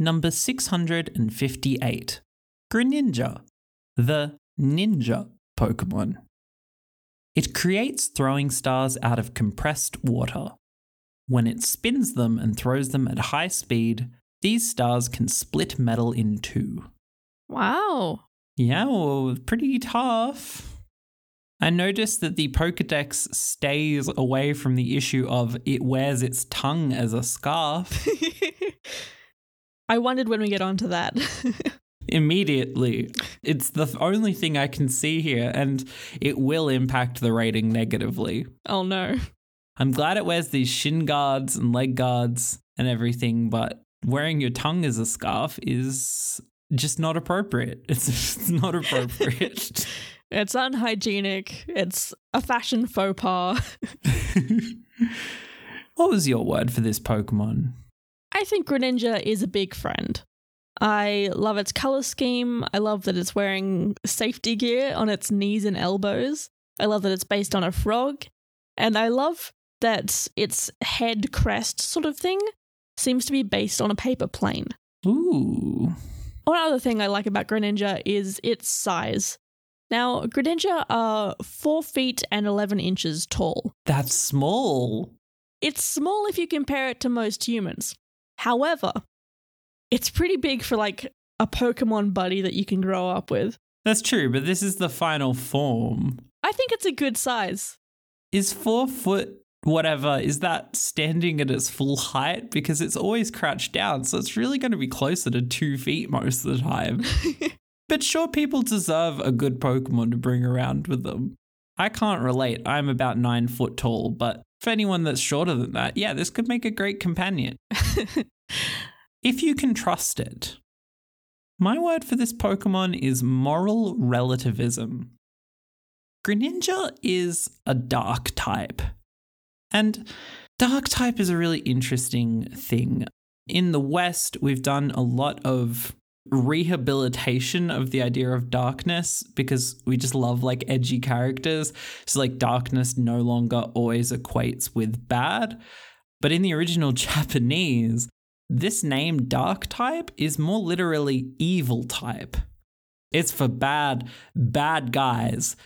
number 658 Greninja, the ninja Pokemon. It creates throwing stars out of compressed water. When it spins them and throws them at high speed, these stars can split metal in two. Wow. Yeah, well, pretty tough. I noticed that the Pokedex stays away from the issue of it wears its tongue as a scarf. I wondered when we get onto that. Immediately. It's the only thing I can see here, and it will impact the rating negatively. oh no. I'm glad it wears these shin guards and leg guards and everything, but wearing your tongue as a scarf is just not appropriate. It's, it's not appropriate. It's unhygienic. It's a fashion faux pas. what was your word for this Pokemon? I think Greninja is a big friend. I love its color scheme. I love that it's wearing safety gear on its knees and elbows. I love that it's based on a frog. And I love that its head crest sort of thing seems to be based on a paper plane. Ooh. One other thing I like about Greninja is its size. Now, Greninja are 4 feet and 11 inches tall. That's small. It's small if you compare it to most humans. However, it's pretty big for like a Pokemon buddy that you can grow up with. That's true, but this is the final form. I think it's a good size. Is four foot whatever, is that standing at its full height? Because it's always crouched down, so it's really going to be closer to two feet most of the time. but sure, people deserve a good Pokemon to bring around with them. I can't relate. I'm about nine foot tall, but for anyone that's shorter than that, yeah, this could make a great companion. if you can trust it. My word for this Pokemon is moral relativism. Greninja is a dark type. And dark type is a really interesting thing. In the West, we've done a lot of rehabilitation of the idea of darkness because we just love like edgy characters. So, like, darkness no longer always equates with bad. But in the original Japanese, this name dark type is more literally evil type. It's for bad, bad guys.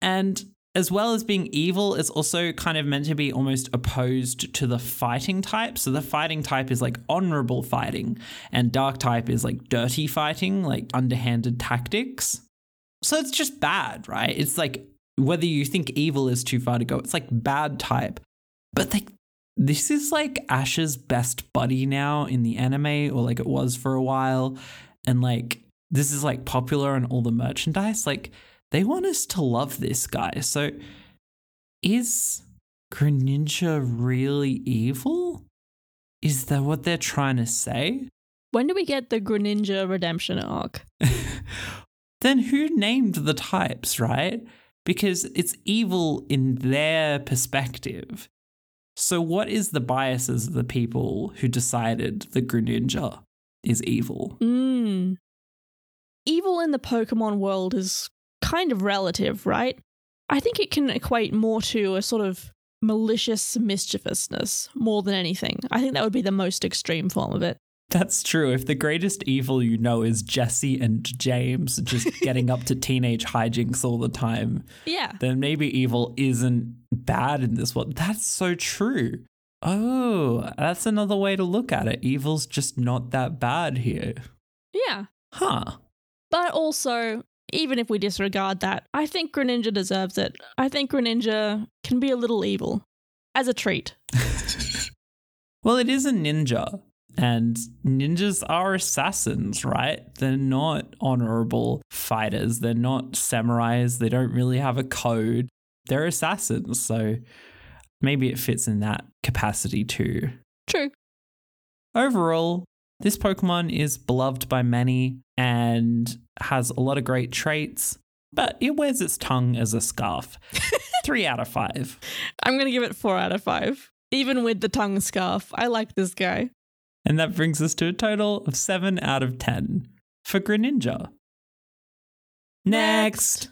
And as well as being evil, it's also kind of meant to be almost opposed to the fighting type. So the fighting type is like honorable fighting, and dark type is like dirty fighting, like underhanded tactics. So it's just bad, right? It's like whether you think evil is too far to go, it's like bad type. But like this is like Ash's best buddy now in the anime, or like it was for a while. And like this is like popular on all the merchandise. Like they want us to love this guy. So is Greninja really evil? Is that what they're trying to say? When do we get the Greninja redemption arc? then who named the types, right? Because it's evil in their perspective. So, what is the biases of the people who decided the Greninja is evil? Mm. Evil in the Pokemon world is kind of relative, right? I think it can equate more to a sort of malicious mischievousness more than anything. I think that would be the most extreme form of it. That's true. If the greatest evil you know is Jessie and James just getting up to teenage hijinks all the time, Yeah. then maybe evil isn't bad in this world. That's so true. Oh, that's another way to look at it. Evil's just not that bad here. Yeah. Huh. But also, even if we disregard that, I think Greninja deserves it. I think Greninja can be a little evil as a treat. well, it is a ninja. And ninjas are assassins, right? They're not honorable fighters. They're not samurais. They don't really have a code. They're assassins. So maybe it fits in that capacity too. True. Overall, this Pokemon is beloved by many and has a lot of great traits, but it wears its tongue as a scarf. Three out of five. I'm going to give it four out of five. Even with the tongue scarf, I like this guy. And that brings us to a total of 7 out of 10 for Greninja. Next!